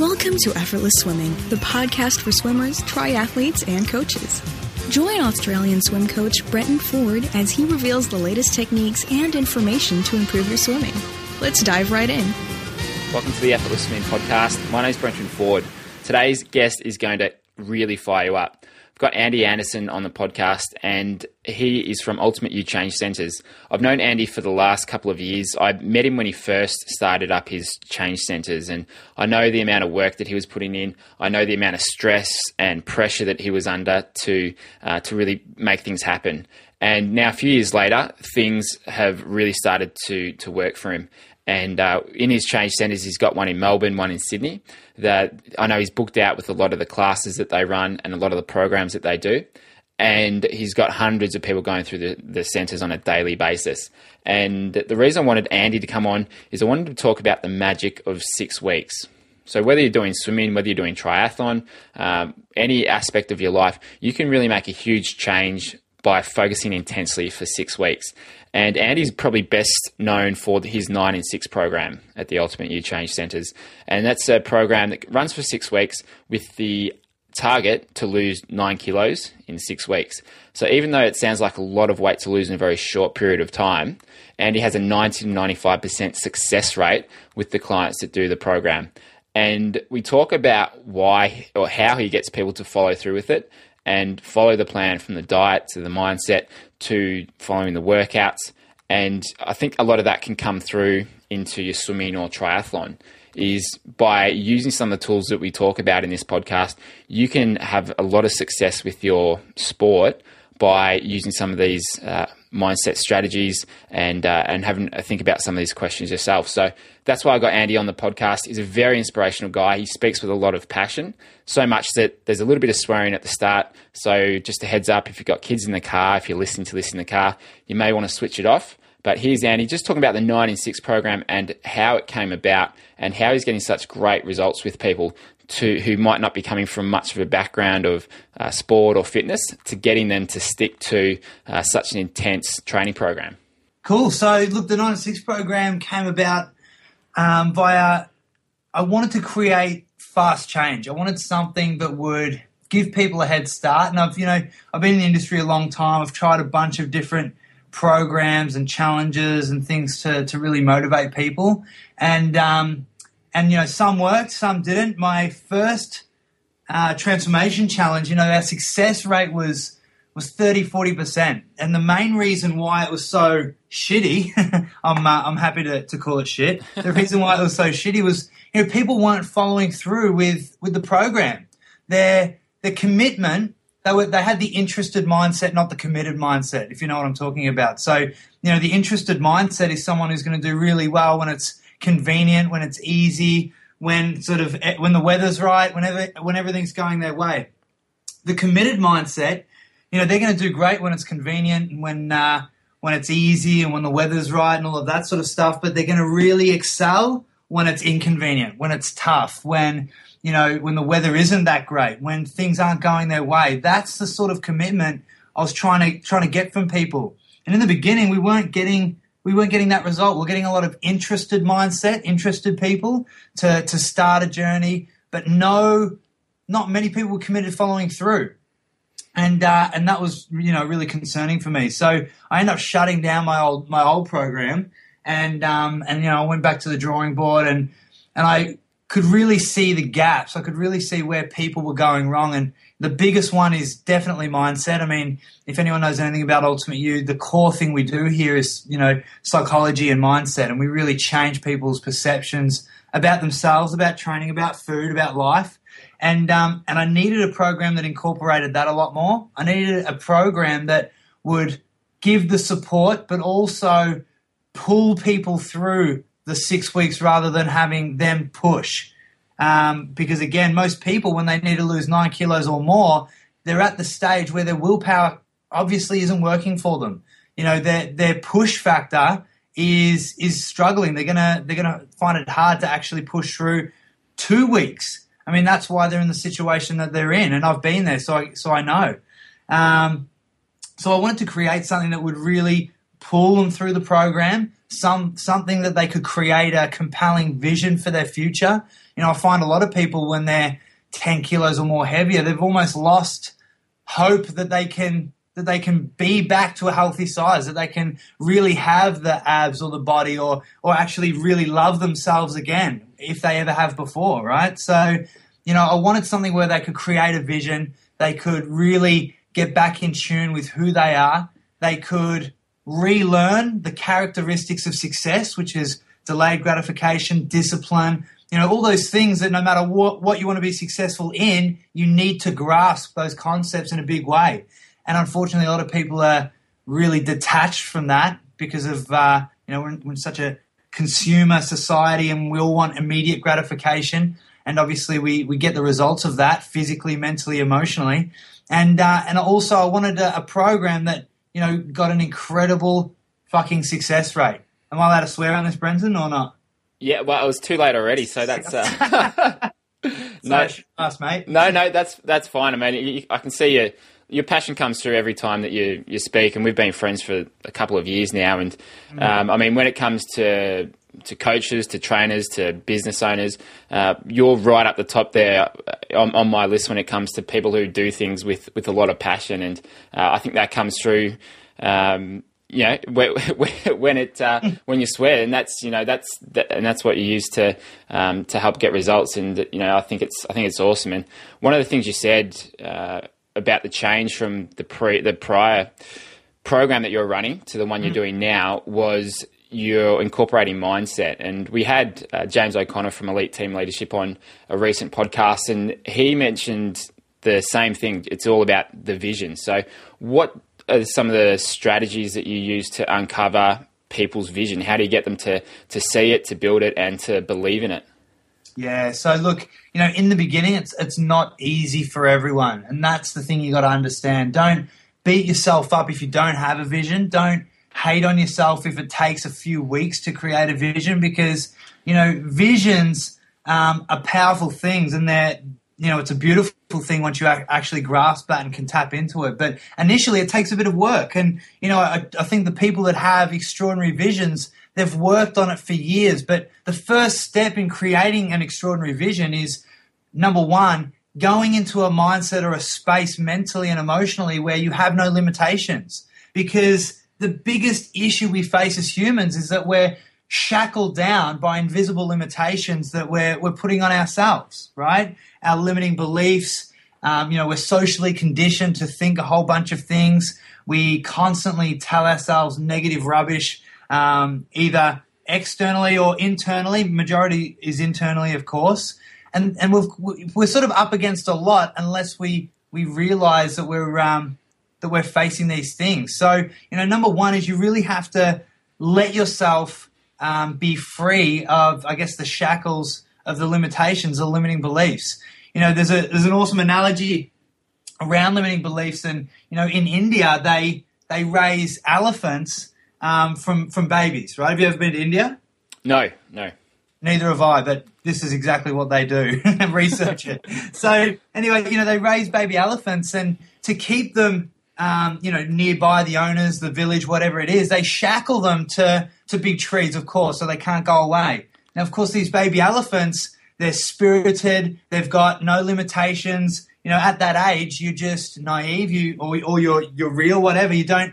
Welcome to Effortless Swimming, the podcast for swimmers, triathletes, and coaches. Join Australian swim coach Brenton Ford as he reveals the latest techniques and information to improve your swimming. Let's dive right in. Welcome to the Effortless Swimming podcast. My name is Brenton Ford. Today's guest is going to really fire you up got Andy Anderson on the podcast, and he is from Ultimate You Change Centres. I've known Andy for the last couple of years. I met him when he first started up his change centres, and I know the amount of work that he was putting in. I know the amount of stress and pressure that he was under to uh, to really make things happen. And now, a few years later, things have really started to to work for him. And uh, in his change centres, he's got one in Melbourne, one in Sydney. That I know he's booked out with a lot of the classes that they run and a lot of the programs that they do. And he's got hundreds of people going through the, the centres on a daily basis. And the reason I wanted Andy to come on is I wanted to talk about the magic of six weeks. So whether you're doing swimming, whether you're doing triathlon, um, any aspect of your life, you can really make a huge change by focusing intensely for six weeks. And Andy's probably best known for his 9 in 6 program at the Ultimate You Change Centres. And that's a program that runs for six weeks with the target to lose 9 kilos in six weeks. So even though it sounds like a lot of weight to lose in a very short period of time, Andy has a 90 to 95% success rate with the clients that do the program. And we talk about why or how he gets people to follow through with it and follow the plan from the diet to the mindset to following the workouts. And I think a lot of that can come through into your swimming or triathlon. Is by using some of the tools that we talk about in this podcast, you can have a lot of success with your sport by using some of these uh, mindset strategies and uh, and having a think about some of these questions yourself. So that's why I got Andy on the podcast. He's a very inspirational guy. He speaks with a lot of passion, so much that there's a little bit of swearing at the start. So just a heads up, if you've got kids in the car, if you're listening to this in the car, you may want to switch it off. But here's Andy just talking about the 9 in 6 program and how it came about and how he's getting such great results with people to who might not be coming from much of a background of uh, sport or fitness to getting them to stick to uh, such an intense training program. Cool. So, look, the 96 program came about um, via, I wanted to create fast change. I wanted something that would give people a head start. And I've, you know, I've been in the industry a long time. I've tried a bunch of different programs and challenges and things to, to really motivate people. And, um, and you know some worked, some didn't. My first uh, transformation challenge, you know, our success rate was was 30 40%. And the main reason why it was so shitty, I'm, uh, I'm happy to, to call it shit. The reason why it was so shitty was, you know, people weren't following through with, with the program. Their, their commitment, they were, they had the interested mindset, not the committed mindset, if you know what I'm talking about. So, you know, the interested mindset is someone who's going to do really well when it's, convenient, when it's easy, when sort of eh, when the weather's right, whenever when everything's going their way. The committed mindset, you know, they're going to do great when it's convenient and when uh, when it's easy and when the weather's right and all of that sort of stuff. But they're going to really excel when it's inconvenient, when it's tough, when you know when the weather isn't that great, when things aren't going their way. That's the sort of commitment I was trying to trying to get from people. And in the beginning, we weren't getting we weren't getting that result. We're getting a lot of interested mindset, interested people to, to start a journey, but no, not many people were committed following through. And, uh, and that was, you know, really concerning for me. So I ended up shutting down my old, my old program and, um, and, you know, I went back to the drawing board and, and I could really see the gaps. I could really see where people were going wrong. And, the biggest one is definitely mindset. I mean, if anyone knows anything about Ultimate You, the core thing we do here is, you know, psychology and mindset. And we really change people's perceptions about themselves, about training, about food, about life. And, um, and I needed a program that incorporated that a lot more. I needed a program that would give the support, but also pull people through the six weeks rather than having them push. Um, because again, most people, when they need to lose nine kilos or more, they're at the stage where their willpower obviously isn't working for them. You know, their their push factor is is struggling. They're gonna they're gonna find it hard to actually push through two weeks. I mean, that's why they're in the situation that they're in, and I've been there, so I, so I know. Um, so I wanted to create something that would really pull them through the program, some something that they could create a compelling vision for their future, you know, I find a lot of people when they're 10 kilos or more heavier, they've almost lost hope that they can that they can be back to a healthy size, that they can really have the abs or the body or or actually really love themselves again if they ever have before, right? So, you know, I wanted something where they could create a vision, they could really get back in tune with who they are, they could relearn the characteristics of success, which is delayed gratification, discipline, you know, all those things that no matter what, what you want to be successful in, you need to grasp those concepts in a big way. And unfortunately, a lot of people are really detached from that because of, uh, you know, we're in, we're in such a consumer society and we all want immediate gratification. And obviously, we, we get the results of that physically, mentally, emotionally. And, uh, and also, I wanted a, a program that, you know, got an incredible fucking success rate. Am I allowed to swear on this, Brenton, or not? Yeah, well, it was too late already, so that's uh, no, us, mate. No, no, that's that's fine. I mean, you, I can see your your passion comes through every time that you you speak, and we've been friends for a couple of years now. And mm. um, I mean, when it comes to to coaches, to trainers, to business owners, uh, you're right up the top there on, on, my list when it comes to people who do things with with a lot of passion, and uh, I think that comes through. Um, you know when it uh, when you swear and that's you know that's that, and that's what you use to um, to help get results. And you know I think it's I think it's awesome. And one of the things you said uh, about the change from the pre the prior program that you're running to the one you're mm. doing now was you're incorporating mindset and we had uh, James O'Connor from Elite Team Leadership on a recent podcast and he mentioned the same thing it's all about the vision so what are some of the strategies that you use to uncover people's vision? How do you get them to to see it, to build it, and to believe in it? Yeah. So look, you know, in the beginning, it's it's not easy for everyone, and that's the thing you got to understand. Don't beat yourself up if you don't have a vision. Don't hate on yourself if it takes a few weeks to create a vision, because you know visions um, are powerful things, and they're you know, it's a beautiful thing once you actually grasp that and can tap into it. But initially, it takes a bit of work. And, you know, I, I, think the people that have extraordinary visions, they've worked on it for years. But the first step in creating an extraordinary vision is number one, going into a mindset or a space mentally and emotionally where you have no limitations. Because the biggest issue we face as humans is that we're shackled down by invisible limitations that we're, we're putting on ourselves, right? Our limiting beliefs. Um, you know, we're socially conditioned to think a whole bunch of things. We constantly tell ourselves negative rubbish, um, either externally or internally. Majority is internally, of course. And, and we've, we're sort of up against a lot unless we, we realize that we're, um, that we're facing these things. So, you know, number one is you really have to let yourself um, be free of, I guess, the shackles of the limitations, the limiting beliefs. You know, there's a there's an awesome analogy around limiting beliefs, and you know, in India they they raise elephants um, from from babies. Right? Have you ever been to India? No, no. Neither have I, but this is exactly what they do. Research it. So anyway, you know, they raise baby elephants, and to keep them um, you know, nearby the owners, the village, whatever it is, they shackle them to, to big trees, of course, so they can't go away. Now, of course, these baby elephants, they're spirited, they've got no limitations. You know, at that age, you're just naive, you or, or you're you're real, whatever. You don't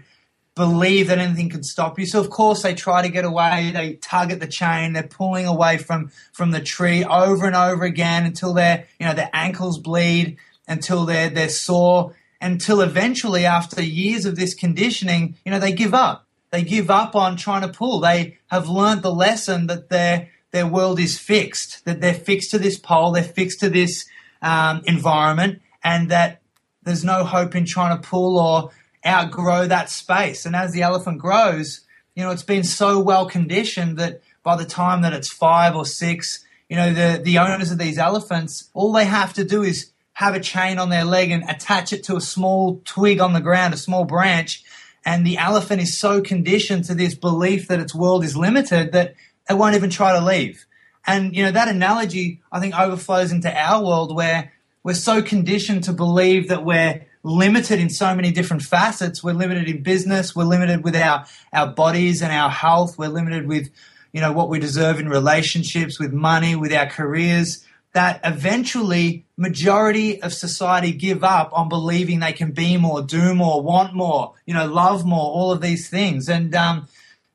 believe that anything can stop you. So of course they try to get away. They tug at the chain. They're pulling away from from the tree over and over again until their you know their ankles bleed, until they're they're sore, until eventually, after years of this conditioning, you know, they give up. They give up on trying to pull. They have learned the lesson that their their world is fixed, that they're fixed to this pole, they're fixed to this um, environment, and that there's no hope in trying to pull or outgrow that space. And as the elephant grows, you know, it's been so well conditioned that by the time that it's five or six, you know, the, the owners of these elephants, all they have to do is have a chain on their leg and attach it to a small twig on the ground, a small branch. And the elephant is so conditioned to this belief that its world is limited that it won't even try to leave. And, you know, that analogy, I think, overflows into our world where we're so conditioned to believe that we're limited in so many different facets. We're limited in business. We're limited with our, our bodies and our health. We're limited with, you know, what we deserve in relationships, with money, with our careers that eventually majority of society give up on believing they can be more, do more, want more, you know, love more, all of these things. And um,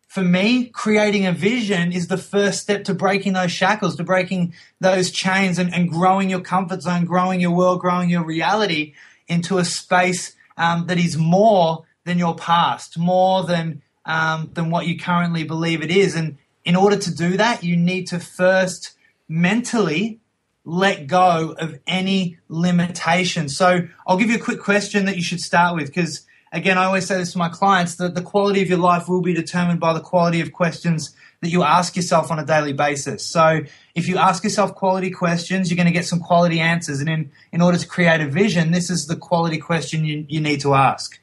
for me, creating a vision is the first step to breaking those shackles, to breaking those chains and, and growing your comfort zone, growing your world, growing your reality into a space um, that is more than your past, more than um, than what you currently believe it is. And in order to do that, you need to first mentally let go of any limitation. So I'll give you a quick question that you should start with because again, I always say this to my clients that the quality of your life will be determined by the quality of questions that you ask yourself on a daily basis. So if you ask yourself quality questions, you're going to get some quality answers. And in, in order to create a vision, this is the quality question you, you need to ask.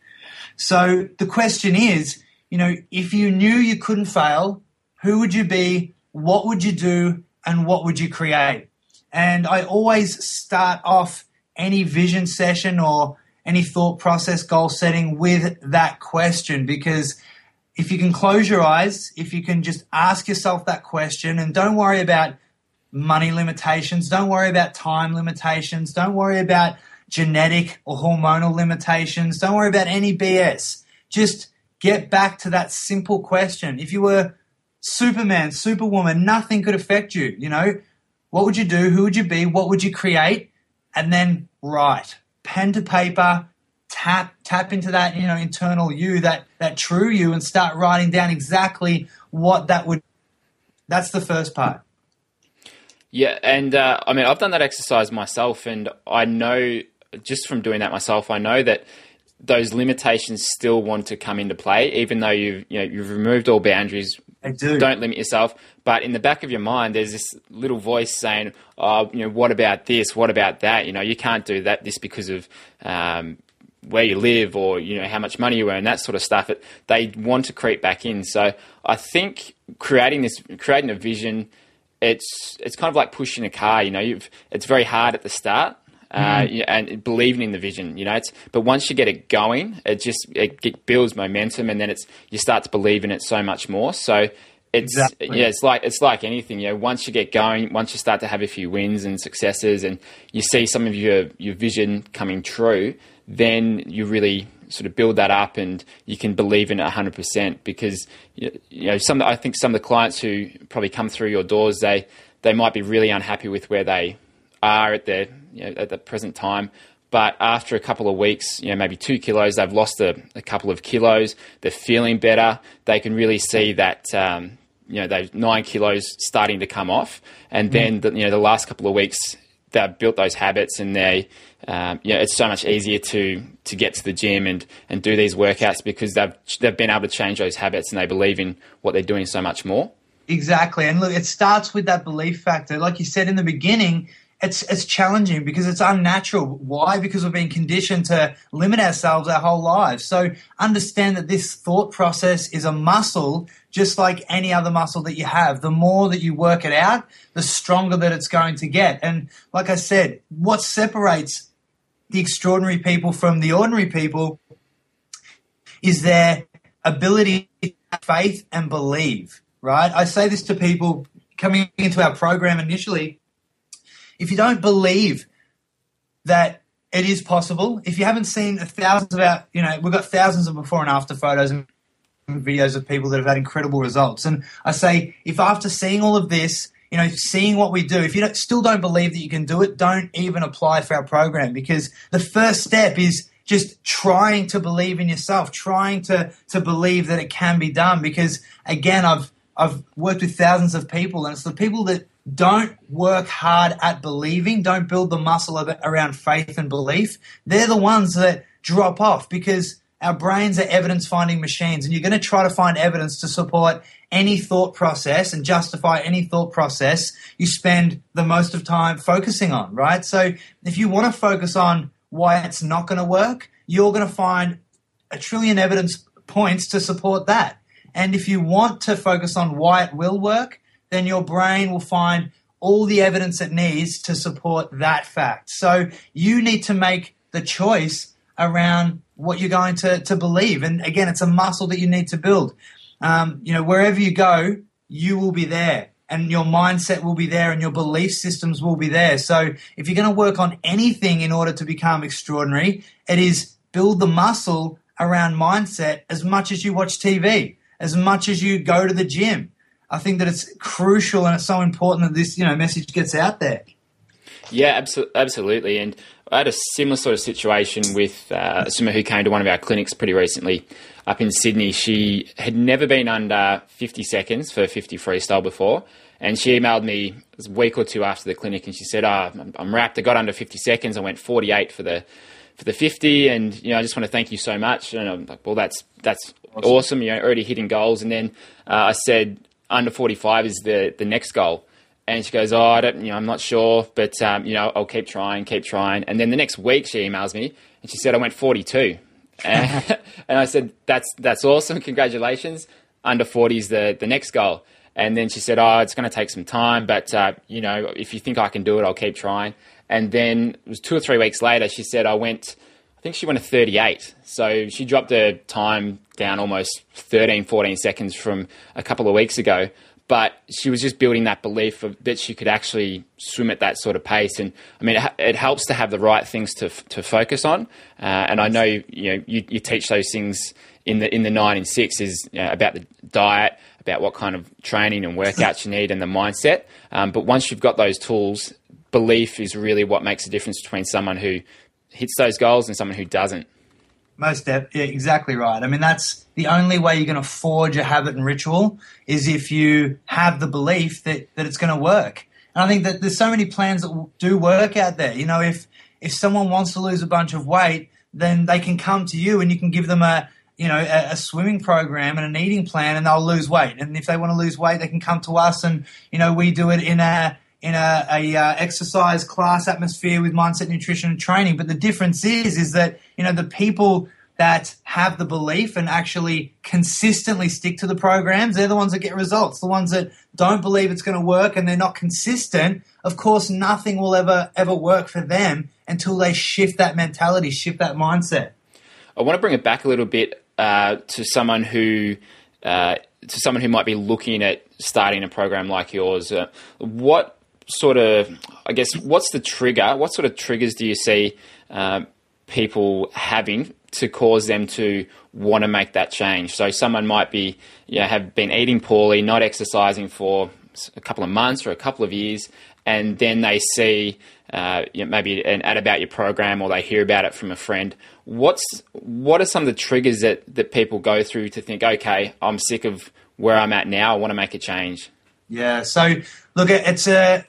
So the question is, you know, if you knew you couldn't fail, who would you be? What would you do? And what would you create? And I always start off any vision session or any thought process goal setting with that question because if you can close your eyes, if you can just ask yourself that question and don't worry about money limitations, don't worry about time limitations, don't worry about genetic or hormonal limitations, don't worry about any BS. Just get back to that simple question. If you were Superman, Superwoman, nothing could affect you, you know, what would you do? Who would you be? What would you create? And then write. Pen to paper, tap tap into that, you know, internal you, that that true you and start writing down exactly what that would that's the first part. Yeah, and uh, I mean, I've done that exercise myself, and I know just from doing that myself, I know that those limitations still want to come into play, even though you've you know you've removed all boundaries. I do. Don't limit yourself. But in the back of your mind, there's this little voice saying, "Oh, you know, what about this? What about that? You know, you can't do that. This because of um, where you live or you know how much money you earn, that sort of stuff. It, they want to creep back in. So I think creating this, creating a vision, it's it's kind of like pushing a car. You know, you've it's very hard at the start uh, mm. and believing in the vision. You know, it's but once you get it going, it just it builds momentum, and then it's you start to believe in it so much more. So it's exactly. yeah, it's like it's like anything. You know, once you get going, once you start to have a few wins and successes, and you see some of your your vision coming true, then you really sort of build that up and you can believe in it 100% because you know some I think some of the clients who probably come through your doors they they might be really unhappy with where they are at the you know, at the present time. But after a couple of weeks, you know, maybe two kilos, they've lost a, a couple of kilos. They're feeling better. They can really see that um, you know those nine kilos starting to come off, and mm. then the, you know the last couple of weeks they've built those habits, and they um, you know, it's so much easier to to get to the gym and, and do these workouts because they've they've been able to change those habits and they believe in what they're doing so much more. Exactly, and look, it starts with that belief factor. Like you said in the beginning, it's it's challenging because it's unnatural. Why? Because we've been conditioned to limit ourselves our whole lives. So understand that this thought process is a muscle, just like any other muscle that you have. The more that you work it out, the stronger that it's going to get. And like I said, what separates the extraordinary people from the ordinary people is their ability to faith and believe. Right? I say this to people coming into our program initially if you don't believe that it is possible, if you haven't seen thousands of our, you know, we've got thousands of before and after photos and videos of people that have had incredible results. And I say, if after seeing all of this, you know, seeing what we do, if you don't, still don't believe that you can do it, don't even apply for our program because the first step is just trying to believe in yourself, trying to to believe that it can be done. Because again, I've I've worked with thousands of people, and it's the people that don't work hard at believing, don't build the muscle around faith and belief, they're the ones that drop off because our brains are evidence finding machines and you're going to try to find evidence to support any thought process and justify any thought process you spend the most of time focusing on, right? So if you want to focus on why it's not going to work, you're going to find a trillion evidence points to support that. And if you want to focus on why it will work, then your brain will find all the evidence it needs to support that fact. So you need to make the choice around what you're going to, to believe. And again, it's a muscle that you need to build. Um, you know, wherever you go, you will be there. and your mindset will be there and your belief systems will be there. So if you're going to work on anything in order to become extraordinary, it is build the muscle around mindset as much as you watch TV, as much as you go to the gym. I think that it's crucial and it's so important that this, you know, message gets out there. Yeah, absolutely. And I had a similar sort of situation with uh, swimmer who came to one of our clinics pretty recently up in Sydney. She had never been under 50 seconds for 50 freestyle before. And she emailed me a week or two after the clinic and she said, oh, I'm rapt. I got under 50 seconds. I went 48 for the for the 50 and you know I just want to thank you so much and I'm like well that's that's awesome, awesome You're already hitting goals and then uh, I said under 45 is the the next goal and she goes, "Oh, I don't, you know, I'm not sure, but um, you know, I'll keep trying, keep trying." And then the next week, she emails me and she said, "I went 42," and, and I said, "That's that's awesome, congratulations! Under 40 is the the next goal." And then she said, "Oh, it's going to take some time, but uh, you know, if you think I can do it, I'll keep trying." And then it was two or three weeks later, she said, "I went." I think she went to 38. So she dropped her time down almost 13, 14 seconds from a couple of weeks ago but she was just building that belief of, that she could actually swim at that sort of pace. And I mean, it, it helps to have the right things to to focus on. Uh, and I know you know you, you, teach those things in the in the nine and six is you know, about the diet, about what kind of training and workouts you need, and the mindset. Um, but once you've got those tools, belief is really what makes a difference between someone who hits those goals and someone who doesn't. Most def- yeah, exactly right. I mean, that's the only way you're going to forge a habit and ritual is if you have the belief that, that it's going to work. And I think that there's so many plans that do work out there. You know, if if someone wants to lose a bunch of weight, then they can come to you and you can give them a you know a, a, swimming program and an eating plan, and they'll lose weight. And if they want to lose weight, they can come to us, and you know we do it in a in a, a uh, exercise class atmosphere with mindset, nutrition, and training. But the difference is, is that you know the people that have the belief and actually consistently stick to the programs, they're the ones that get results. The ones that don't believe it's going to work and they're not consistent, of course, nothing will ever ever work for them until they shift that mentality, shift that mindset. I want to bring it back a little bit uh, to someone who. Uh, to someone who might be looking at starting a program like yours, uh, what sort of, I guess, what's the trigger? What sort of triggers do you see uh, people having to cause them to want to make that change? So someone might be, you know, have been eating poorly, not exercising for a couple of months or a couple of years, and then they see uh, you know, maybe an ad about your program or they hear about it from a friend. What's what are some of the triggers that, that people go through to think, okay, I'm sick of where I'm at now, I want to make a change? Yeah, so look, it's a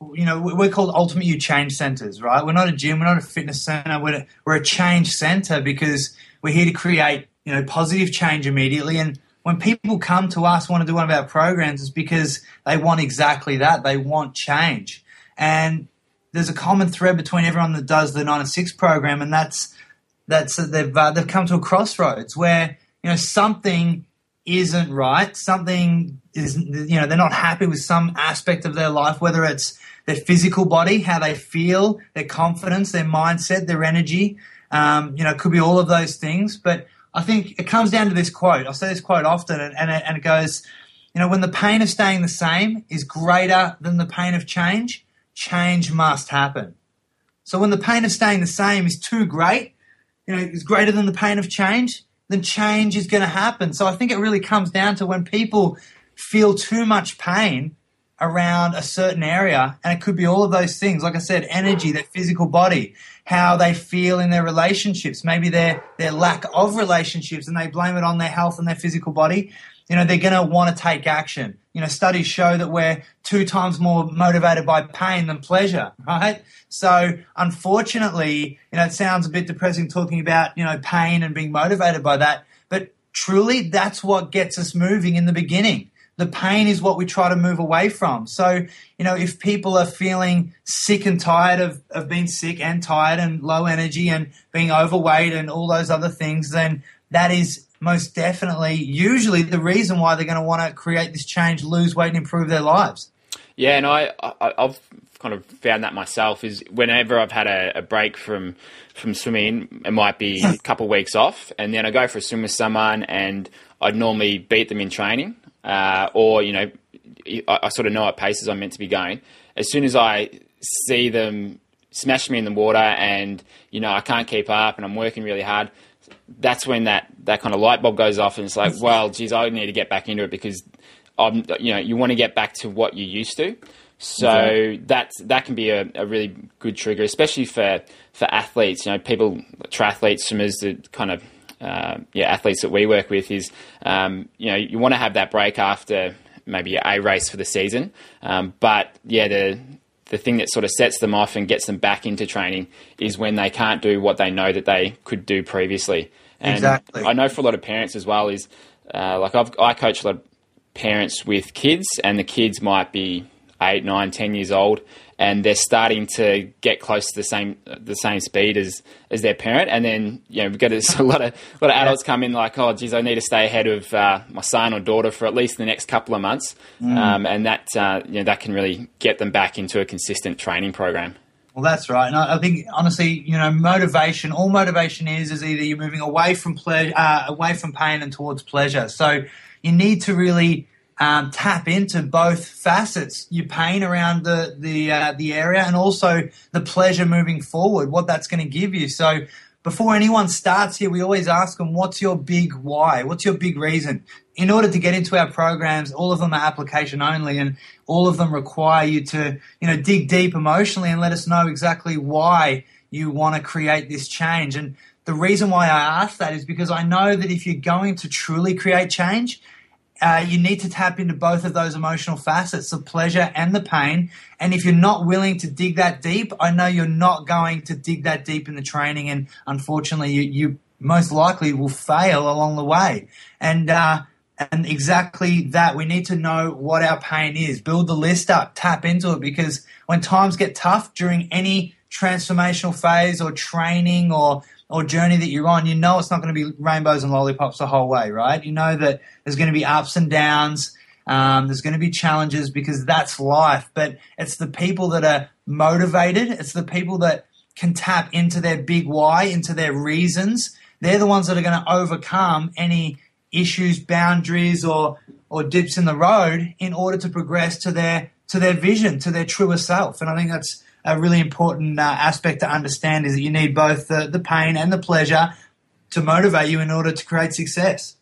you know, we're called Ultimate You Change Centers, right? We're not a gym, we're not a fitness center, we're, we're a change center because we're here to create, you know, positive change immediately. And when people come to us, want to do one of our programs, it's because they want exactly that. They want change. And there's a common thread between everyone that does the 9 and 6 program, and that's, that's uh, they've, uh, they've come to a crossroads where, you know, something isn't right, something is, you know, they're not happy with some aspect of their life, whether it's their physical body, how they feel, their confidence, their mindset, their energy. Um, you know, could be all of those things. But I think it comes down to this quote. I say this quote often, and, and, it, and it goes, you know, when the pain of staying the same is greater than the pain of change, change must happen. So when the pain of staying the same is too great, you know, is greater than the pain of change, then change is going to happen. So I think it really comes down to when people feel too much pain, around a certain area, and it could be all of those things. Like I said, energy, their physical body, how they feel in their relationships, maybe their their lack of relationships, and they blame it on their health and their physical body. You know, they're going to want to take action. You know, studies show that we're two times more motivated by pain than pleasure, right? So, unfortunately, you know, it sounds a bit depressing talking about, you know, pain and being motivated by that, but truly that's what gets us moving in the beginning the pain is what we try to move away from. So, you know, if people are feeling sick and tired of, of being sick and tired and low energy and being overweight and all those other things, then that is most definitely usually the reason why they're going to want to create this change, lose weight, and improve their lives. Yeah, and I, I have kind of found that myself is whenever I've had a, a, break from from swimming, it might be a couple of weeks off, and then I go for a swim with someone, and I'd normally beat them in training, uh, or you know I, I sort of know what paces I'm meant to be going. As soon as I see them smash me in the water and you know I can't keep up and I'm working really hard, that's when that, that kind of light bulb goes off and it's like, well, geez, I need to get back into it because I'm, you know, you want to get back to what you used to. So okay. that that can be a, a, really good trigger, especially for, for athletes. You know, people, triathletes, swimmers, the kind of uh, yeah athletes that we work with is um, you know you want to have that break after maybe a race for the season, um, but yeah the the thing that sort of sets them off and gets them back into training is when they can't do what they know that they could do previously. And exactly. I know for a lot of parents as well is uh, like I've, I coach a lot of parents with kids, and the kids might be eight, nine, ten years old, and they're starting to get close to the same the same speed as as their parent. And then you know we've got a, lot of a lot of adults come in like, oh, geez, I need to stay ahead of uh, my son or daughter for at least the next couple of months, mm. um, and that uh, you know that can really get them back into a consistent training program. Well, that's right. And I think honestly, you know, motivation. All motivation is is either you're moving away from pleasure, uh, away from pain, and towards pleasure. So you need to really um, tap into both facets, your pain around the the uh, the area, and also the pleasure moving forward. What that's going to give you. So before anyone starts here, we always ask them, "What's your big why? What's your big reason?" In order to get into our programs, all of them are application only, and all of them require you to, you know, dig deep emotionally and let us know exactly why you want to create this change. And the reason why I ask that is because I know that if you're going to truly create change, uh, you need to tap into both of those emotional facets, the pleasure and the pain. And if you're not willing to dig that deep, I know you're not going to dig that deep in the training. And unfortunately, you, you most likely will fail along the way. And, uh, and exactly that, we need to know what our pain is. Build the list up, tap into it, because when times get tough during any transformational phase or training or or journey that you're on, you know it's not going to be rainbows and lollipops the whole way, right? You know that there's going to be ups and downs. Um, there's going to be challenges because that's life. But it's the people that are motivated. It's the people that can tap into their big why, into their reasons. They're the ones that are going to overcome any issues, boundaries, or or dips in the road in order to progress to their to their vision, to their truer self. And I think that's a really important uh, aspect to understand is that you need both the, the pain and the pleasure to motivate you in order to create success.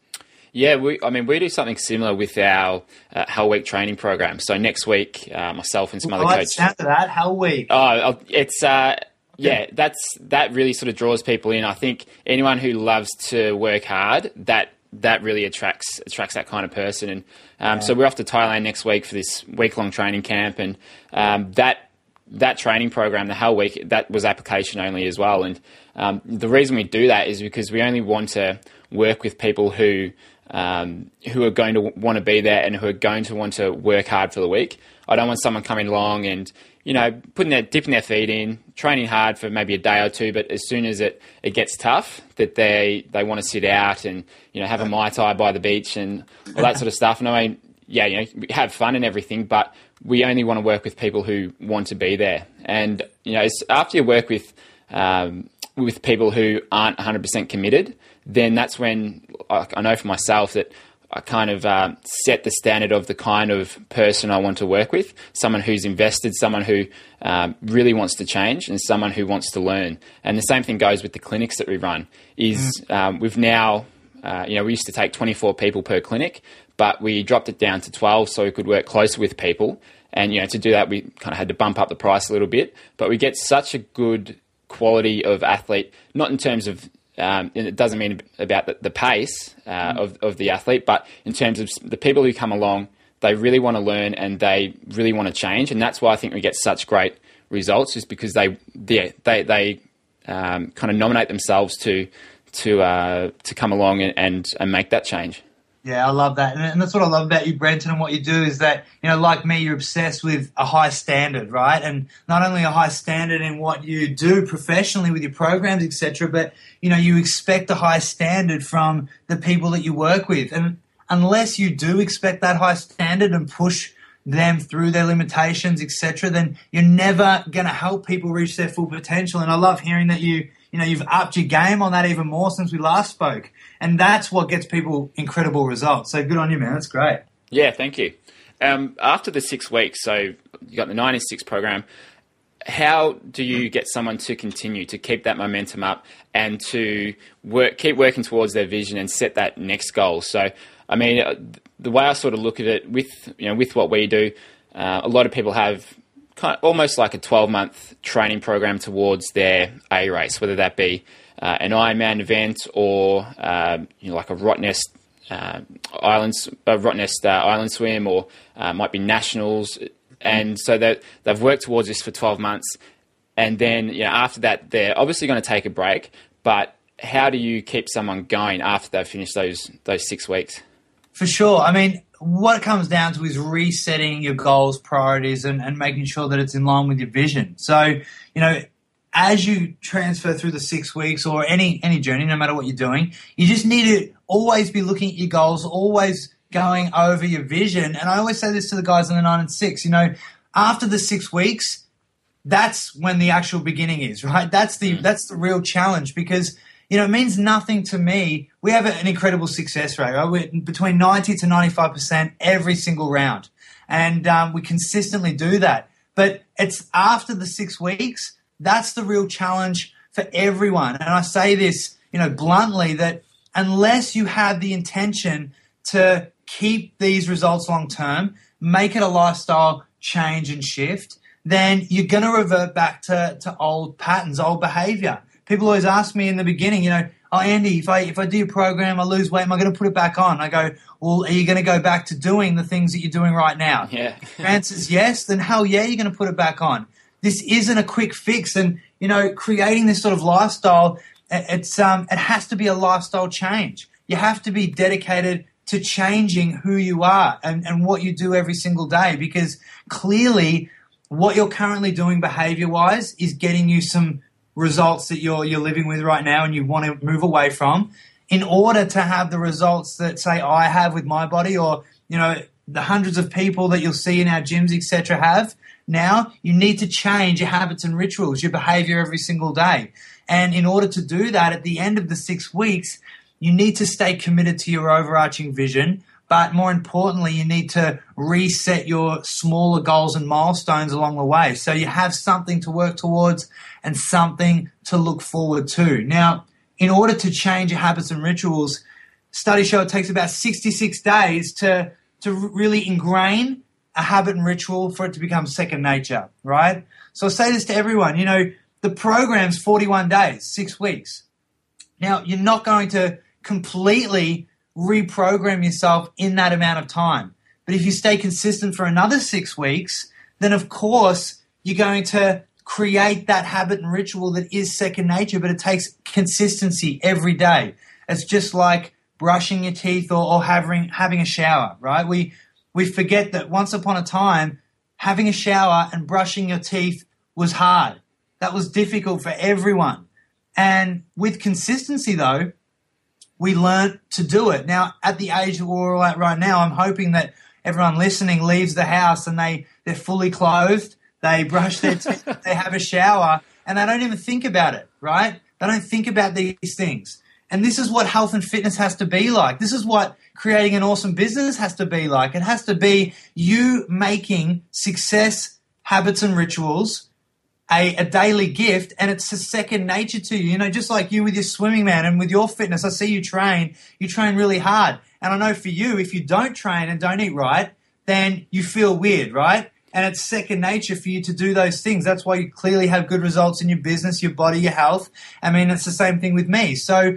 Yeah, we, I mean, we do something similar with our uh, Hell Week training program. So next week, uh, myself and some well, other coaches. After that, Hell Week. Oh, it's uh, yeah, that's that really sort of draws people in. I think anyone who loves to work hard, that that really attracts attracts that kind of person. And um, yeah. so we're off to Thailand next week for this week long training camp, and um, that that training program, the Hell Week, that was application only as well. And um, the reason we do that is because we only want to work with people who um, who are going to want to be there and who are going to want to work hard for the week. I don't want someone coming along and you know putting their dipping their feet in, training hard for maybe a day or two, but as soon as it, it gets tough, that they they want to sit out and you know have a mai tai by the beach and all that sort of stuff. And I mean, yeah, you know, have fun and everything, but we only want to work with people who want to be there. And you know, after you work with um, with people who aren't 100% committed, then that's when I know for myself that I kind of uh, set the standard of the kind of person I want to work with. Someone who's invested, someone who um, really wants to change, and someone who wants to learn. And the same thing goes with the clinics that we run. Is mm. um, we've now, uh, you know, we used to take 24 people per clinic, but we dropped it down to 12 so we could work closer with people. And, you know, to do that, we kind of had to bump up the price a little bit. But we get such a good quality of athlete, not in terms of, um, it doesn't mean about the, the pace uh, mm. of, of the athlete, but in terms of the people who come along, they really want to learn and they really want to change. And that's why I think we get such great results, is because they, they, they, they um, kind of nominate themselves to, to, uh, to come along and, and, and make that change. Yeah, I love that. And that's what I love about you, Brenton, and what you do is that, you know, like me, you're obsessed with a high standard, right? And not only a high standard in what you do professionally with your programs, etc., but, you know, you expect a high standard from the people that you work with. And unless you do expect that high standard and push them through their limitations, etc., then you're never going to help people reach their full potential. And I love hearing that you, you know, you've upped your game on that even more since we last spoke and that's what gets people incredible results. So good on you, man. That's great. Yeah, thank you. Um, after the six weeks, so you got the 96 program. How do you get someone to continue to keep that momentum up and to work, keep working towards their vision and set that next goal? So, I mean, uh, the way I sort of look at it with you know with what we do, uh, a lot of people have kind of almost like a 12 month training program towards their A race, whether that be uh, an Ironman event or uh, you know, like a Rottnest uh, islands, uh, Rottnest uh, island swim, or uh, might be nationals. And so they've worked towards this for 12 months, and then you know after that they're obviously going to take a break. But how do you keep someone going after they've finished those those six weeks? For sure. I mean, what it comes down to is resetting your goals, priorities, and, and making sure that it's in line with your vision. So, you know, as you transfer through the six weeks or any any journey, no matter what you're doing, you just need to always be looking at your goals, always going over your vision. And I always say this to the guys in the nine and six, you know, after the six weeks, that's when the actual beginning is, right? That's the mm. that's the real challenge because you know, it means nothing to me. We have an incredible success rate, right? We're between 90 to 95% every single round. And um, we consistently do that. But it's after the six weeks, that's the real challenge for everyone. And I say this, you know, bluntly that unless you have the intention to keep these results long term, make it a lifestyle change and shift, then you're going to revert back to, to old patterns, old behavior people always ask me in the beginning, you know, oh Andy, if I if I do a program, I lose weight, am I going to put it back on? I go, well, are you going to go back to doing the things that you're doing right now? Yeah. answer is yes. Then hell yeah, you're going to put it back on. This isn't a quick fix, and you know, creating this sort of lifestyle, it's um, it has to be a lifestyle change. You have to be dedicated to changing who you are and, and what you do every single day because clearly what you're currently doing behavior wise is getting you some results that you're you're living with right now and you want to move away from in order to have the results that say I have with my body or you know the hundreds of people that you'll see in our gyms etc have now you need to change your habits and rituals your behavior every single day. And in order to do that at the end of the 6 weeks you need to stay committed to your overarching vision but more importantly, you need to reset your smaller goals and milestones along the way. So you have something to work towards and something to look forward to. Now, in order to change your habits and rituals, studies show it takes about 66 days to, to really ingrain a habit and ritual for it to become second nature, right? So I say this to everyone, you know, the program's 41 days, six weeks. Now, you're not going to completely reprogram yourself in that amount of time. But if you stay consistent for another six weeks, then of course you're going to create that habit and ritual that is second nature, but it takes consistency every day. It's just like brushing your teeth or, or having having a shower, right? We we forget that once upon a time, having a shower and brushing your teeth was hard. That was difficult for everyone. And with consistency though, we learnt to do it. Now, at the age that we're all at right now, I'm hoping that everyone listening leaves the house and they, they're fully clothed, they brush their teeth, they have a shower, and they don't even think about it, right? They don't think about these things. And this is what health and fitness has to be like. This is what creating an awesome business has to be like. It has to be you making success habits and rituals a, a daily gift and it's a second nature to you. You know, just like you with your swimming, man, and with your fitness, I see you train, you train really hard. And I know for you, if you don't train and don't eat right, then you feel weird, right? And it's second nature for you to do those things. That's why you clearly have good results in your business, your body, your health. I mean, it's the same thing with me. So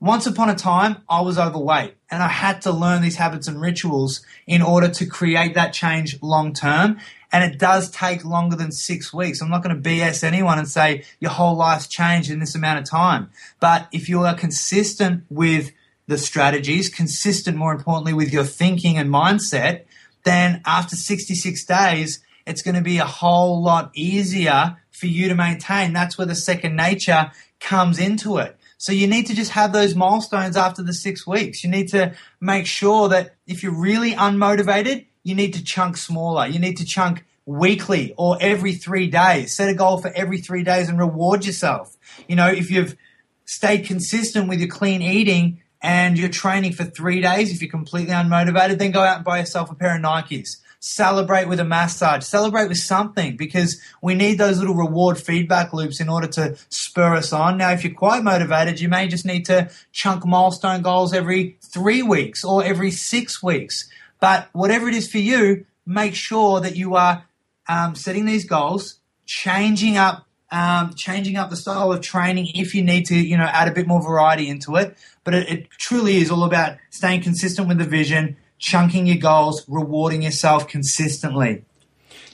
once upon a time, I was overweight and I had to learn these habits and rituals in order to create that change long term. And it does take longer than six weeks. I'm not going to BS anyone and say your whole life's changed in this amount of time. But if you are consistent with the strategies, consistent more importantly with your thinking and mindset, then after 66 days, it's going to be a whole lot easier for you to maintain. That's where the second nature comes into it. So you need to just have those milestones after the six weeks. You need to make sure that if you're really unmotivated, you need to chunk smaller. You need to chunk weekly or every three days. Set a goal for every three days and reward yourself. You know, if you've stayed consistent with your clean eating and you're training for three days, if you're completely unmotivated, then go out and buy yourself a pair of Nikes. celebrate with a massage, celebrate with something because we need those little reward feedback loops in order to spur us on. Now, if you're quite motivated, you may just need to chunk milestone goals every three weeks or every six weeks. But whatever it is for you, make sure that you are um, setting these goals, changing up um, changing up the style of training if you need to, you know, add a bit more variety into it. But it, it truly is all about staying consistent with the vision, chunking your goals, rewarding yourself consistently.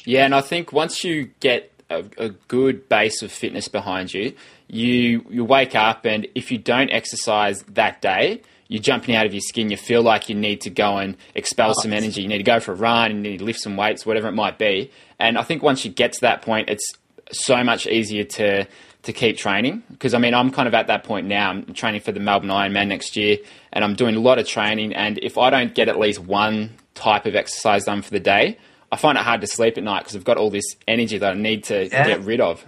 Yeah, and I think once you get a, a, good base of fitness behind you, you you wake up and if you don't exercise that day, you're jumping out of your skin. You feel like you need to go and expel oh, some energy. You need to go for a run. You need to lift some weights, whatever it might be. And I think once you get to that point, it's so much easier to to keep training because I mean I'm kind of at that point now. I'm training for the Melbourne Ironman next year, and I'm doing a lot of training. And if I don't get at least one type of exercise done for the day, I find it hard to sleep at night because I've got all this energy that I need to yeah. get rid of.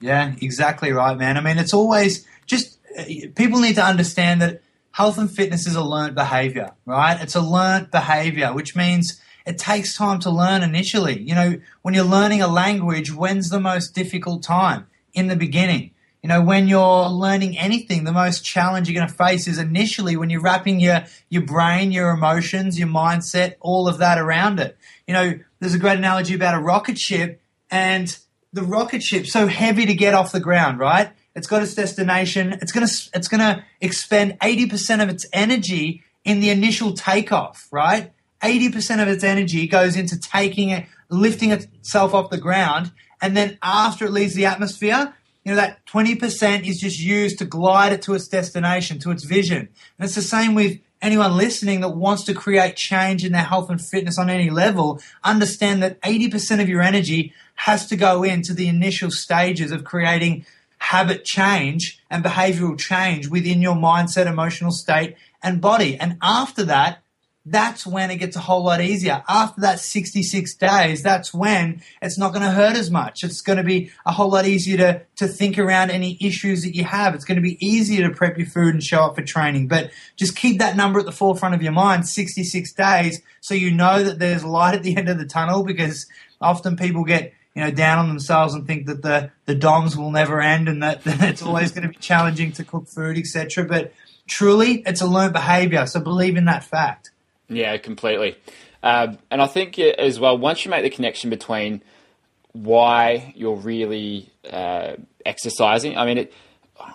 Yeah, exactly right, man. I mean, it's always just uh, people need to understand that health and fitness is a learned behavior, right? It's a learned behavior, which means it takes time to learn initially. You know, when you're learning a language, when's the most difficult time? In the beginning. You know, when you're learning anything, the most challenge you're going to face is initially when you're wrapping your, your brain, your emotions, your mindset, all of that around it. You know, there's a great analogy about a rocket ship and the rocket ship so heavy to get off the ground, right? It's got its destination. It's going to, it's going to expend 80% of its energy in the initial takeoff, right? 80% of its energy goes into taking it, lifting itself off the ground. And then after it leaves the atmosphere, you know, that 20% is just used to glide it to its destination, to its vision. And it's the same with anyone listening that wants to create change in their health and fitness on any level. Understand that 80% of your energy has to go into the initial stages of creating habit change and behavioral change within your mindset, emotional state, and body. And after that, that's when it gets a whole lot easier. After that 66 days, that's when it's not going to hurt as much. It's going to be a whole lot easier to, to think around any issues that you have. It's going to be easier to prep your food and show up for training. But just keep that number at the forefront of your mind 66 days so you know that there's light at the end of the tunnel because often people get you know, down on themselves and think that the, the DOMS will never end and that, that it's always going to be challenging to cook food, etc. But truly, it's a learned behavior. So believe in that fact. Yeah, completely. Uh, and I think as well, once you make the connection between why you're really uh, exercising, I mean, it,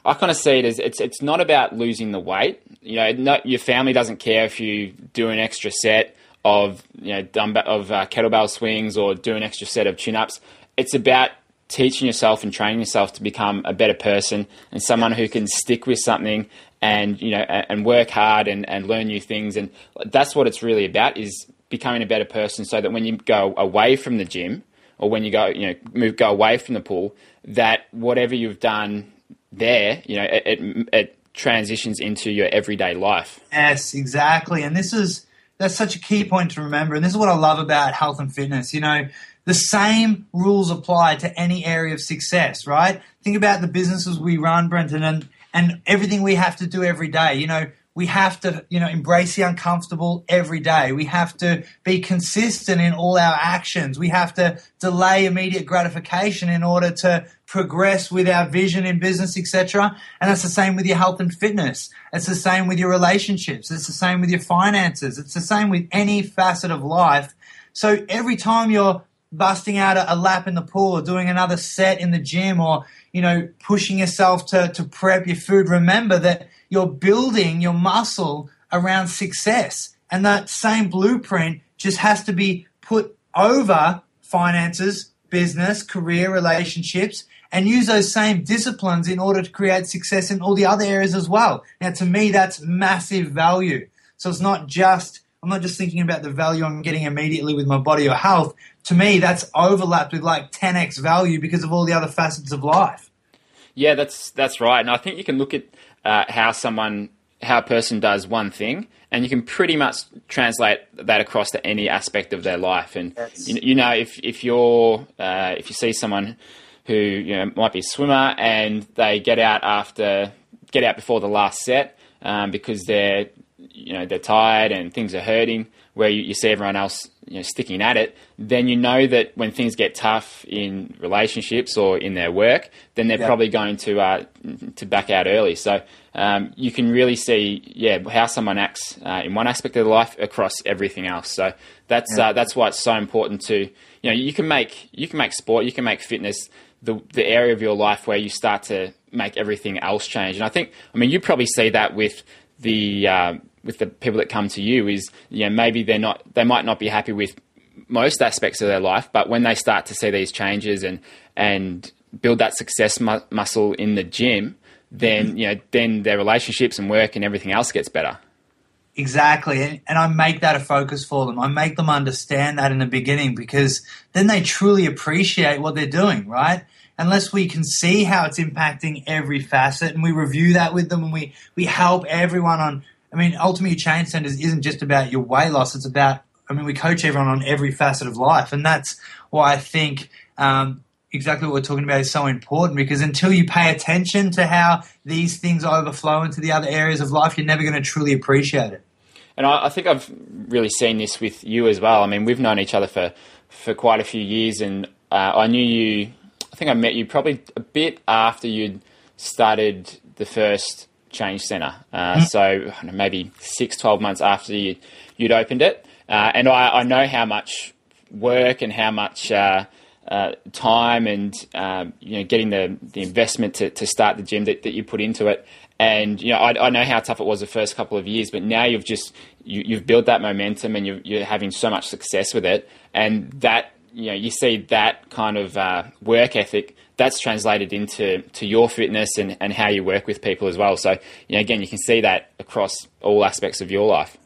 I kind of see it as it's it's not about losing the weight. You know, not, your family doesn't care if you do an extra set of you know dumbbell, of uh, kettlebell swings or do an extra set of chin ups. It's about teaching yourself and training yourself to become a better person and someone who can stick with something and you know and work hard and, and learn new things and that's what it's really about is becoming a better person so that when you go away from the gym or when you go you know move go away from the pool that whatever you've done there you know it, it, it transitions into your everyday life yes exactly and this is that's such a key point to remember and this is what i love about health and fitness you know the same rules apply to any area of success, right? Think about the businesses we run, Brenton, and and everything we have to do every day. You know, we have to, you know, embrace the uncomfortable every day. We have to be consistent in all our actions. We have to delay immediate gratification in order to progress with our vision in business, etc. And that's the same with your health and fitness. It's the same with your relationships. It's the same with your finances. It's the same with any facet of life. So every time you're busting out a, lap in the pool or doing another set in the gym or you know, pushing yourself to, to prep your food, remember that you're building your muscle around success. And that same blueprint just has to be put over finances, business, career, relationships, and use those same disciplines in order to create success in all the other areas as well. Now, to me, that's massive value. So it's not just, I'm not just thinking about the value I'm getting immediately with my body or health, to me, that's overlapped with like 10x value because of all the other facets of life. Yeah, that's that's right. And I think you can look at uh, how someone, how a person does one thing, and you can pretty much translate that across to any aspect of their life. And you, you, know, if if you're uh, if you see someone who you know might be a swimmer and they get out after get out before the last set um, because they're you know they're tired and things are hurting, where you, you see everyone else you know, sticking at it, then you know that when things get tough in relationships or in their work, then they're probably going to uh, to back out early. So um, you can really see, yeah, how someone acts uh, in one aspect of their life across everything else. So that's uh, that's why it's so important to you know you can make you can make sport, you can make fitness the the area of your life where you start to make everything else change. And I think, I mean, you probably see that with the uh, with the people that come to you is you know maybe they're not they might not be happy with most aspects of their life, but when they start to see these changes and and build that success mu- muscle in the gym, then you know then their relationships and work and everything else gets better. Exactly. And I make that a focus for them. I make them understand that in the beginning because then they truly appreciate what they're doing, right? Unless we can see how it's impacting every facet and we review that with them and we, we help everyone on. I mean, Ultimate You Change Centers isn't just about your weight loss, it's about, I mean, we coach everyone on every facet of life. And that's why I think um, exactly what we're talking about is so important because until you pay attention to how these things overflow into the other areas of life, you're never going to truly appreciate it. And I, I think I've really seen this with you as well. I mean, we've known each other for, for quite a few years, and uh, I knew you I think I met you probably a bit after you'd started the first change center. Uh, mm. So know, maybe six, 12 months after you, would opened it. Uh, and I, I, know how much work and how much uh, uh time and um, you know getting the, the investment to, to start the gym that, that you put into it. And you know I, I, know how tough it was the first couple of years, but now you've just you, have built that momentum and you're, you're having so much success with it, and that you know you see that kind of uh, work ethic that's translated into to your fitness and, and how you work with people as well. So you know, again, you can see that across all aspects of your life.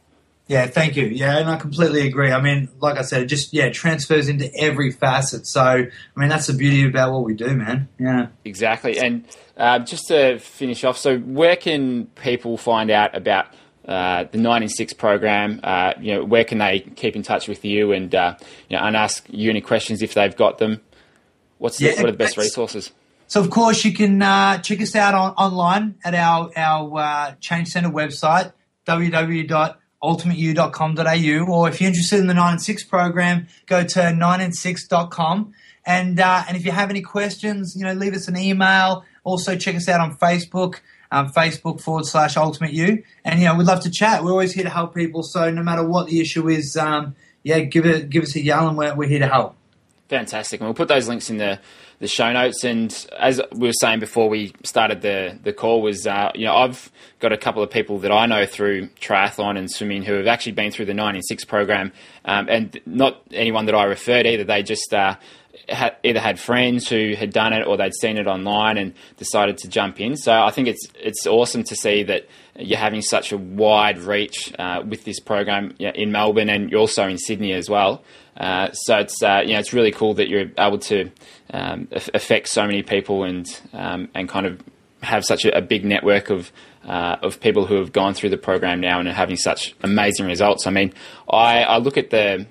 Yeah, thank you. Yeah, and I completely agree. I mean, like I said, it just yeah transfers into every facet. So I mean, that's the beauty about what we do, man. Yeah, exactly. And uh, just to finish off, so where can people find out about uh, the nine in six program. Uh, you know, where can they keep in touch with you and uh, you know, and ask you any questions if they've got them? What's yeah, the, what are the best resources? So of course you can uh, check us out on, online at our our uh, Change Center website www.ultimateyou.com.au or if you're interested in the 9 in 6 program go to 9and6.com and uh, and if you have any questions you know leave us an email also check us out on Facebook um, Facebook forward slash Ultimate You. And, know, we'd love to chat. We're always here to help people. So no matter what the issue is, um, yeah, give it, give us a yell and we're, we're here to help. Fantastic. And we'll put those links in the, the show notes. And as we were saying before we started the, the call was, uh, you know, I've got a couple of people that I know through triathlon and swimming who have actually been through the 9 in 6 program. Um, and not anyone that I referred either. They just, uh, either had friends who had done it or they'd seen it online and decided to jump in. So I think it's it's awesome to see that you're having such a wide reach uh, with this program in Melbourne and you're also in Sydney as well. Uh, so it's uh, you know it's really cool that you're able to um, affect so many people and um, and kind of have such a, a big network of uh, of people who have gone through the program now and are having such amazing results. I mean, I, I look at the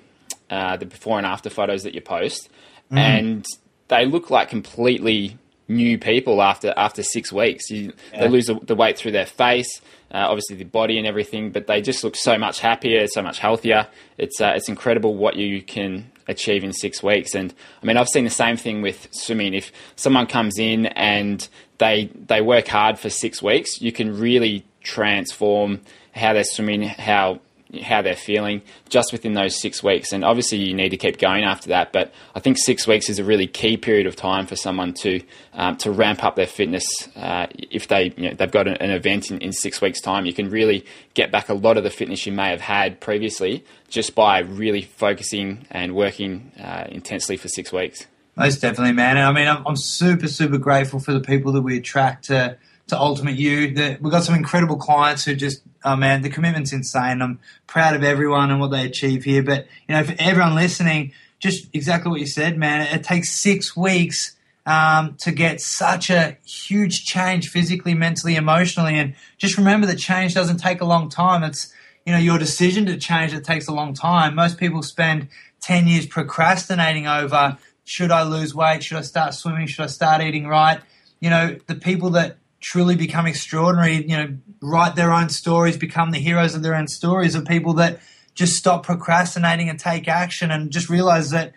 uh, the before and after photos that you post, mm. and they look like completely new people after after six weeks. You, yeah. They lose the, the, weight through their face, uh, obviously the body and everything, but they just look so much happier, so much healthier. It's uh, it's incredible what you can achieve in six weeks. And I mean, I've seen the same thing with swimming. If someone comes in and they they work hard for six weeks, you can really transform how they're swimming, how how they're feeling just within those six weeks. And obviously, you need to keep going after that. But I think six weeks is a really key period of time for someone to um, to ramp up their fitness. Uh, if they you know, they've got an, event in, in six weeks' time, you can really get back a lot of the fitness you may have had previously just by really focusing and working uh, intensely for six weeks. Most definitely, man. And I mean, I'm, I'm super, super grateful for the people that we attract to to Ultimate You. That we've got some incredible clients who just, oh man, the commitment's insane. I'm proud of everyone and what they achieve here. But you know, for everyone listening, just exactly what you said, man. It takes six weeks um, to get such a huge change physically, mentally, emotionally, and just remember that change doesn't take a long time. It's you know your decision to change that takes a long time. Most people spend ten years procrastinating over should I lose weight, should I start swimming, should I start eating right. You know, the people that truly become extraordinary, you know, write their own stories, become the heroes of their own stories of people that just stop procrastinating and take action and just realize that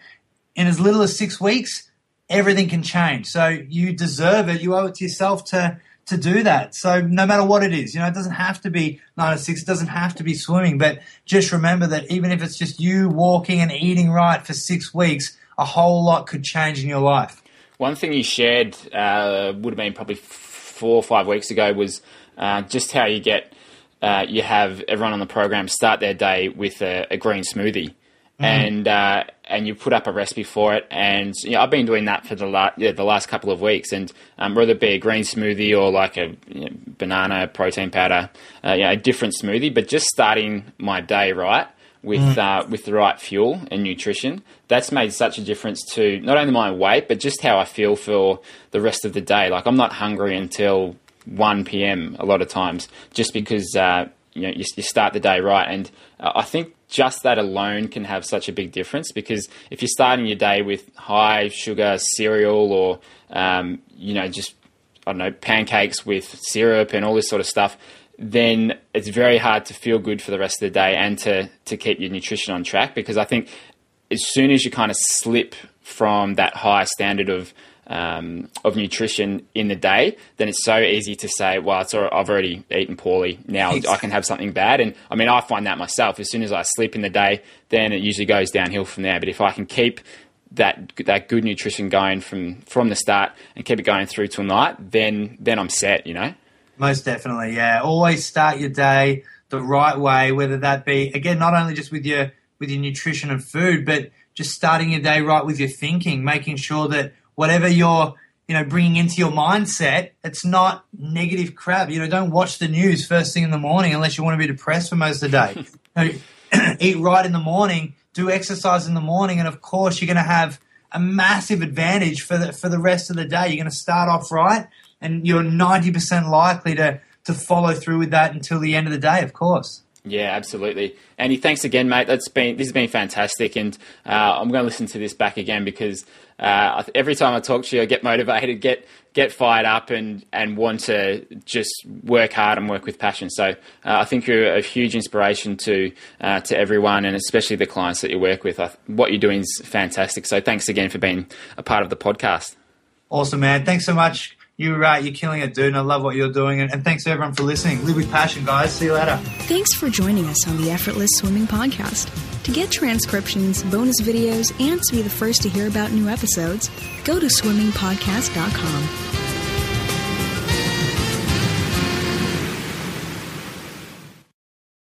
in as little as six weeks, everything can change. So you deserve it. You owe it to yourself to to do that. So no matter what it is, you know, it doesn't have to be nine to six, it doesn't have to be swimming, but just remember that even if it's just you walking and eating right for six weeks, a whole lot could change in your life. One thing you shared uh, would have been probably four or five weeks ago was uh, just how you get uh, you have everyone on the program start their day with a, a green smoothie. Mm. And uh, and you put up a recipe for it, and you know, I've been doing that for the last yeah, the last couple of weeks, and um, whether it be a green smoothie or like a you know, banana protein powder, uh, you know, a different smoothie, but just starting my day right with mm. uh, with the right fuel and nutrition, that's made such a difference to not only my weight but just how I feel for the rest of the day. Like I'm not hungry until 1 p.m. a lot of times, just because uh, you know you, you, start the day right. And uh, I think just that alone can have such a big difference because if you're starting your day with high sugar cereal or um, you know just I don't know pancakes with syrup and all this sort of stuff, then it's very hard to feel good for the rest of the day and to to keep your nutrition on track because I think as soon as you kind of slip from that high standard of um, of nutrition in the day, then it's so easy to say, well, it's all, I've already eaten poorly. Now I can have something bad. And I mean, I find that myself. As soon as I sleep in the day, then it usually goes downhill from there. But if I can keep that that good nutrition going from from the start and keep it going through till night, then then I'm set. You know. Most definitely, yeah. Always start your day the right way, whether that be again not only just with your with your nutrition and food, but just starting your day right with your thinking, making sure that whatever you're you know bringing into your mindset it's not negative crap. You know don't watch the news first thing in the morning unless you want to be depressed for most of the day. You know, eat right in the morning do exercise in the morning and of course you're going to have a massive advantage for the for the rest of the day. You're going to start off right and you're 90% likely to to follow through with that until the end of the day of course yeah, absolutely. Andy, thanks again, mate. That's been this has been fantastic, and uh, I'm going to listen to this back again because uh, every time I talk to you, I get motivated, get get fired up, and and want to just work hard and work with passion. So uh, I think you're a huge inspiration to uh, to everyone, and especially the clients that you work with. what you're doing is fantastic. So thanks again for being a part of the podcast. Awesome, man. Thanks so much you're uh, you're killing it, dude. And I love what you're doing. And, and thanks everyone for listening. Live with passion, guys. See you later. Thanks for joining us on the Effortless Swimming Podcast. To get transcriptions, bonus videos, and to be the first to hear about new episodes, go to swimmingpodcast.com.